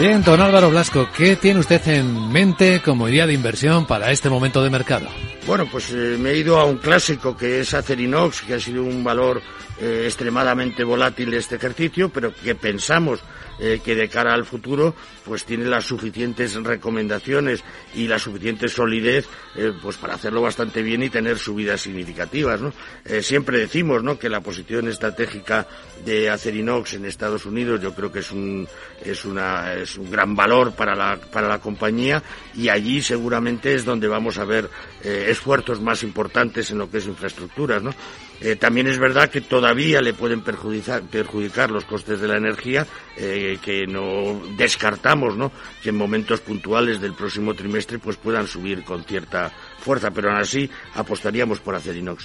Bien, don Álvaro Blasco, ¿qué tiene usted en mente como idea de inversión para este momento de mercado? Bueno, pues eh, me he ido a un clásico que es Acerinox, que ha sido un valor eh, extremadamente volátil este ejercicio, pero que pensamos eh, que de cara al futuro pues tiene las suficientes recomendaciones y la suficiente solidez eh, pues para hacerlo bastante bien y tener subidas significativas ¿no? Eh, siempre decimos ¿no? que la posición estratégica de Acerinox en Estados Unidos yo creo que es un es una es un gran valor para la para la compañía y allí seguramente es donde vamos a ver esfuerzos más importantes en lo que es infraestructuras ¿no? También es verdad que todavía le pueden perjudicar, los costes de la energía eh, que no descartamos ¿no? que en momentos puntuales del próximo trimestre pues puedan subir con cierta fuerza, pero aún así apostaríamos por Acerinox.